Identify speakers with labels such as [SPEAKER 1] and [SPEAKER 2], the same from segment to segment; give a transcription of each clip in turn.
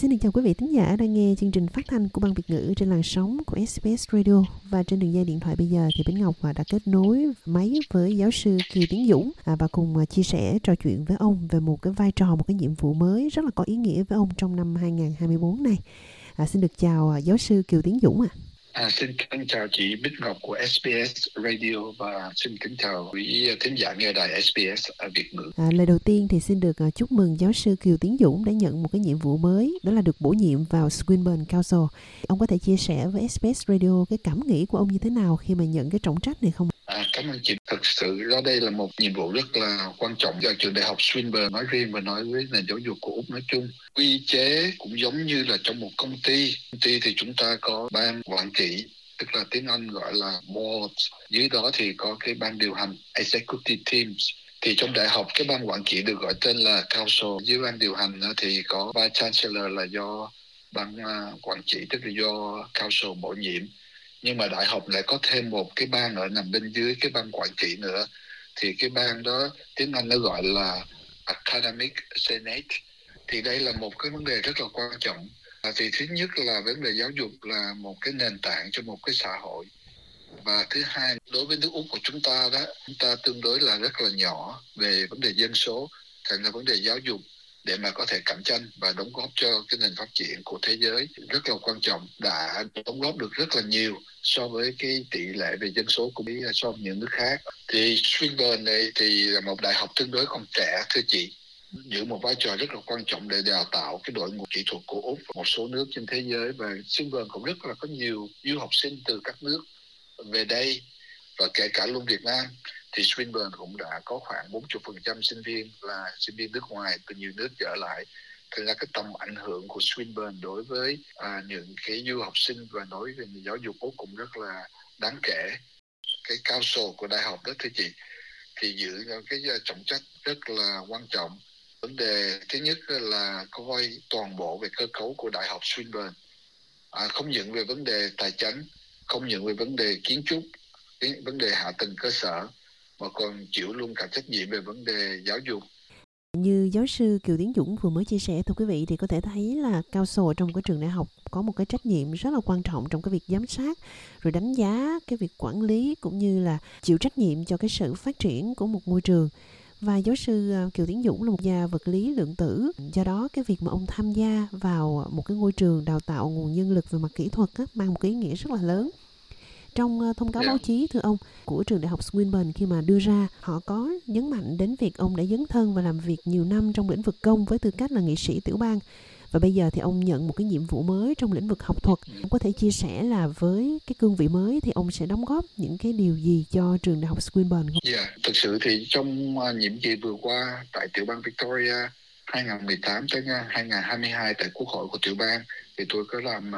[SPEAKER 1] Xin được chào quý vị thính giả đang nghe chương trình phát thanh của Ban Việt ngữ trên làn sóng của SBS Radio và trên đường dây điện thoại bây giờ thì Bính Ngọc à, đã kết nối máy với giáo sư Kiều Tiến Dũng à, và cùng à, chia sẻ trò chuyện với ông về một cái vai trò, một cái nhiệm vụ mới rất là có ý nghĩa với ông trong năm 2024 này. À, xin được chào giáo sư Kiều Tiến Dũng ạ. À.
[SPEAKER 2] À, xin kính chào chị Bích Ngọc của SBS Radio và xin kính chào quý thính giả nghe đài SBS ở Việt ngữ.
[SPEAKER 1] À, lời đầu tiên thì xin được à, chúc mừng giáo sư Kiều Tiến Dũng đã nhận một cái nhiệm vụ mới, đó là được bổ nhiệm vào Swinburne Council. Ông có thể chia sẻ với SBS Radio cái cảm nghĩ của ông như thế nào khi mà nhận cái trọng trách này không?
[SPEAKER 2] À, cảm ơn chị. Thực sự đó đây là một nhiệm vụ rất là quan trọng cho trường đại học Swinburne nói riêng và nói với nền giáo dục của Úc nói chung. Quy chế cũng giống như là trong một công ty. Công ty thì chúng ta có ban quản trị tức là tiếng Anh gọi là board. Dưới đó thì có cái ban điều hành executive teams thì trong đại học cái ban quản trị được gọi tên là council dưới ban điều hành thì có vice chancellor là do ban à, quản trị tức là do council bổ nhiệm nhưng mà đại học lại có thêm một cái ban ở nằm bên dưới cái ban quản trị nữa. Thì cái ban đó tiếng Anh nó gọi là academic senate. Thì đây là một cái vấn đề rất là quan trọng. À, thì thứ nhất là vấn đề giáo dục là một cái nền tảng cho một cái xã hội. Và thứ hai đối với nước úc của chúng ta đó chúng ta tương đối là rất là nhỏ về vấn đề dân số thành là vấn đề giáo dục để mà có thể cạnh tranh và đóng góp cho cái nền phát triển của thế giới. Rất là quan trọng, đã đóng góp được rất là nhiều so với cái tỷ lệ về dân số của Mỹ so với những nước khác. Thì Swinburne này thì là một đại học tương đối còn trẻ, thưa chị. Giữ một vai trò rất là quan trọng để đào tạo cái đội ngũ kỹ thuật của Úc và một số nước trên thế giới. Và Swinburne cũng rất là có nhiều du học sinh từ các nước về đây và kể cả luôn Việt Nam thì Swinburne cũng đã có khoảng 40% sinh viên là sinh viên nước ngoài từ nhiều nước trở lại Thực ra cái tầm ảnh hưởng của Swinburne đối với à, những cái du học sinh và nói về giáo dục Úc cũng rất là đáng kể. Cái cao sổ của đại học đó thưa chị thì giữ cái à, trọng trách rất là quan trọng. Vấn đề thứ nhất là coi toàn bộ về cơ cấu của đại học Swinburne. À, không những về vấn đề tài chính, không những về vấn đề kiến trúc, vấn đề hạ tầng cơ sở mà còn chịu luôn cả trách nhiệm về vấn đề giáo dục.
[SPEAKER 1] Như giáo sư Kiều Tiến Dũng vừa mới chia sẻ thưa quý vị thì có thể thấy là cao sổ trong cái trường đại học có một cái trách nhiệm rất là quan trọng trong cái việc giám sát rồi đánh giá cái việc quản lý cũng như là chịu trách nhiệm cho cái sự phát triển của một ngôi trường. Và giáo sư ờ, Kiều Tiến Dũng là một nhà vật lý lượng tử do đó cái việc mà ông tham gia vào một cái ngôi trường đào tạo nguồn nhân lực về mặt kỹ thuật á, mang một cái ý nghĩa rất là lớn trong ờ, thông cáo báo chí thưa ông của trường đại học Swinburne khi mà đưa ra họ có nhấn mạnh đến việc ông đã dấn thân và làm việc nhiều năm trong lĩnh vực công với tư cách là nghị sĩ tiểu bang. Và bây giờ thì ông nhận một cái nhiệm vụ mới trong lĩnh vực học thuật. Ông có thể chia sẻ là với cái cương vị mới thì ông sẽ đóng góp những cái điều gì cho trường đại học Swinburne không?
[SPEAKER 2] Dạ, yeah, thực sự thì trong uh, nhiệm kỳ vừa qua tại tiểu bang Victoria 2018 tới 2022 tại quốc hội của tiểu bang thì tôi có làm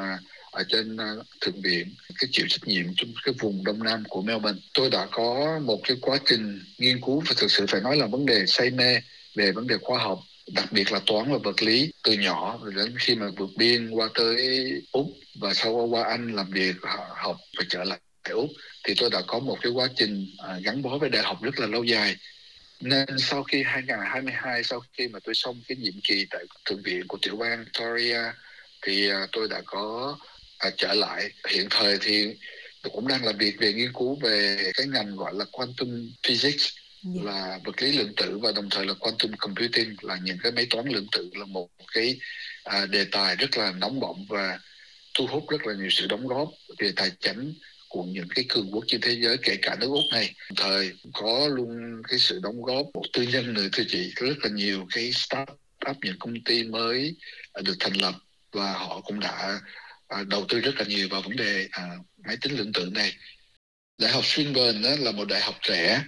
[SPEAKER 2] ở trên ờ, thượng viện, cái chịu trách nhiệm trong cái vùng đông nam của Melbourne. Tôi đã có một cái quá trình nghiên cứu và thực sự phải nói là vấn đề say mê về vấn đề khoa học, đặc biệt là toán và vật lý, từ nhỏ đến khi mà vượt biên qua tới úc và sau qua anh làm việc ờ, học và trở lại úc, thì tôi đã có một cái quá trình ờ, gắn bó với đại học rất là lâu dài. Nên sau khi 2022 sau khi mà tôi xong cái nhiệm kỳ tại thượng viện của tiểu bang Victoria, thì tôi đã có à, trở lại hiện thời thì cũng đang làm việc về nghiên cứu về cái ngành gọi là quantum physics yeah. Dạ. là vật lý lượng tử và đồng thời là quantum computing là những cái máy toán lượng tử là một cái à, đề tài rất là nóng bỏng và thu hút rất là nhiều sự đóng góp về tài chính của những cái cường quốc trên thế giới kể cả nước úc này đồng thời có luôn cái sự đóng góp của tư nhân nữa thưa chị rất là nhiều cái start up những công ty mới được thành lập và họ cũng đã À, đầu tư rất là nhiều vào vấn đề à, máy tính lượng tử này. Đại học Swinburne đó là một đại học trẻ.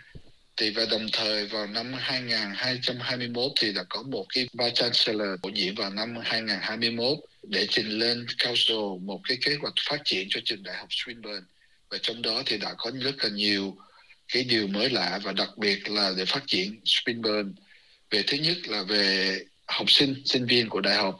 [SPEAKER 2] Thì và đồng thời vào năm 2021 thì đã có một cái vice chancellor bổ nhiệm vào năm 2021 để trình lên council một cái kế hoạch phát triển cho trường đại học Swinburne. Và trong đó thì đã có rất là nhiều cái điều mới lạ và đặc biệt là để phát triển Swinburne. Về thứ nhất là về học sinh sinh viên của đại học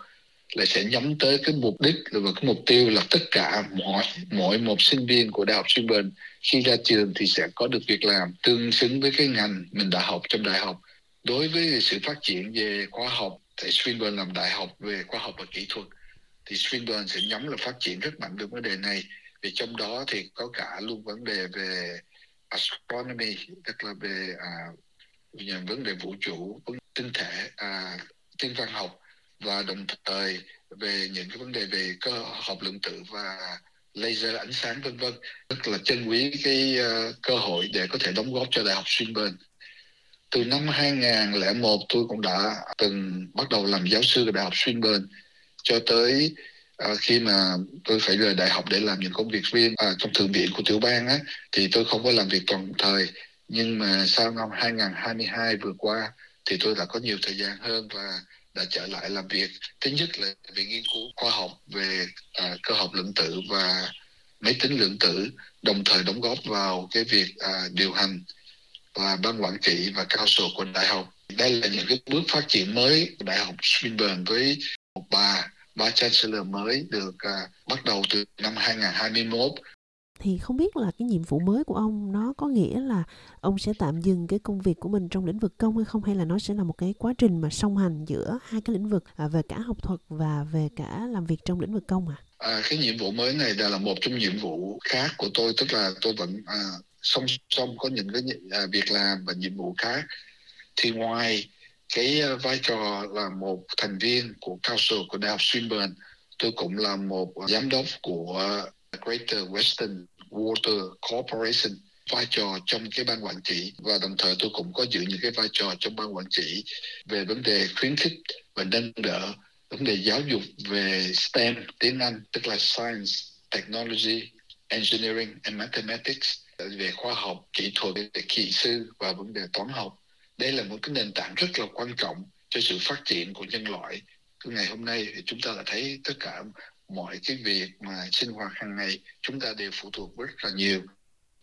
[SPEAKER 2] là sẽ nhắm tới cái mục đích và cái mục tiêu là tất cả mọi mỗi một sinh viên của đại học Swinburne khi ra trường thì sẽ có được việc làm tương xứng với cái ngành mình đã học trong đại học. Đối với sự phát triển về khoa học tại Swinburne làm đại học về khoa học và kỹ thuật thì Swinburne sẽ nhắm là phát triển rất mạnh được vấn đề này. Vì trong đó thì có cả luôn vấn đề về astronomy tức là về à, vấn đề vũ trụ tinh thể à, thiên văn học và đồng thời về những cái vấn đề về cơ học lượng tử và laser ánh sáng vân vân. Rất là trân quý cái uh, cơ hội để có thể đóng góp cho đại học Swinburne. Từ năm 2001 tôi cũng đã từng bắt đầu làm giáo sư ở đại học Swinburne cho tới uh, khi mà tôi phải rời đại học để làm những công việc riêng à, trong thượng viện của tiểu bang á thì tôi không có làm việc toàn thời. Nhưng mà sau năm 2022 vừa qua thì tôi đã có nhiều thời gian hơn và đã trở lại làm việc. Thứ nhất là về nghiên cứu khoa học về à, cơ học lượng tử và máy tính lượng tử đồng thời đóng góp vào cái việc à, điều hành và ban quản trị và cao số của đại học. Đây là những cái bước phát triển mới của đại học Swinburne với một bà ba chancellor mới được à, bắt đầu từ năm 2021
[SPEAKER 1] thì không biết là cái nhiệm vụ mới của ông nó có nghĩa là ông sẽ tạm dừng cái công việc của mình trong lĩnh vực công hay không hay là nó sẽ là một cái quá trình mà song hành giữa hai cái lĩnh vực à, về cả học thuật và về cả làm việc trong lĩnh vực công à?
[SPEAKER 2] à cái nhiệm vụ mới này là một trong nhiệm vụ khác của tôi tức là tôi vẫn à, song song có những cái à, việc làm và nhiệm vụ khác thì ngoài cái à, vai trò là một thành viên của Council của Đại học Swinburne tôi cũng là một à, giám đốc của Greater Western Water Corporation vai trò trong cái ban quản trị và đồng thời tôi cũng có giữ những cái vai trò trong ban quản trị về vấn đề khuyến khích và nâng đỡ vấn đề giáo dục về STEM tiếng Anh tức là Science, Technology, Engineering and Mathematics về khoa học, kỹ thuật, về kỹ sư và vấn đề toán học. Đây là một cái nền tảng rất là quan trọng cho sự phát triển của nhân loại. Cứ ngày hôm nay thì chúng ta đã thấy tất cả mọi cái việc mà sinh hoạt hàng ngày chúng ta đều phụ thuộc rất là nhiều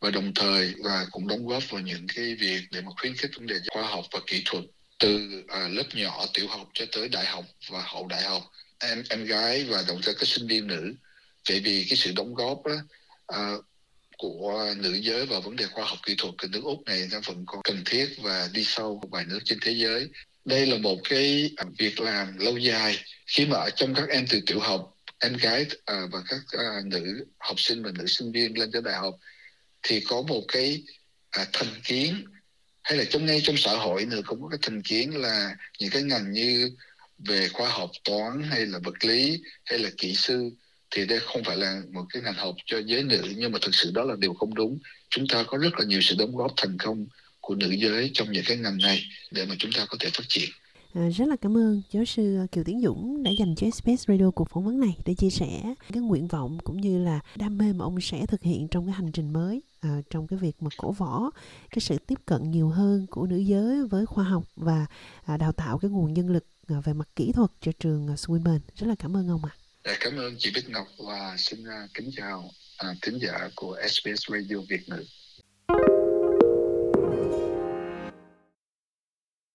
[SPEAKER 2] và đồng thời và cũng đóng góp vào những cái việc để mà khuyến khích vấn đề khoa học và kỹ thuật từ à, lớp nhỏ tiểu học cho tới đại học và hậu đại học. Em em gái và đồng thời các sinh viên nữ vậy vì cái sự đóng góp đó, à, của nữ giới vào vấn đề khoa học kỹ thuật ở nước úc này nó vẫn còn cần thiết và đi sâu một vài nước trên thế giới. Đây là một cái à, việc làm lâu dài khi mà ở trong các em từ tiểu học em gái à, và các à, nữ học sinh và nữ sinh viên lên tới đại học thì có một cái à, thành kiến hay là trong ngay trong xã hội nữa cũng có cái thành kiến là những cái ngành như về khoa học toán hay là vật lý hay là kỹ sư thì đây không phải là một cái ngành học cho giới nữ nhưng mà thực sự đó là điều không đúng. Chúng ta có rất là nhiều sự đóng góp thành công của nữ giới trong những cái ngành này để mà chúng ta có thể phát triển.
[SPEAKER 1] À, rất là cảm ơn giáo sư ờ, Kiều Tiến Dũng đã dành cho SBS Radio cuộc phỏng vấn này để chia sẻ cái nguyện vọng cũng như là đam mê mà ông sẽ thực hiện trong cái hành trình mới à, trong cái việc mà cổ võ cái sự tiếp cận nhiều hơn của nữ giới với khoa học và à, đào tạo cái nguồn nhân lực à, về mặt kỹ thuật cho trường à, Swinburne. Rất là cảm ơn ông ạ.
[SPEAKER 2] À. Cảm ơn chị Bích Ngọc và xin kính chào à, thính giả của SBS Radio Việt ngữ.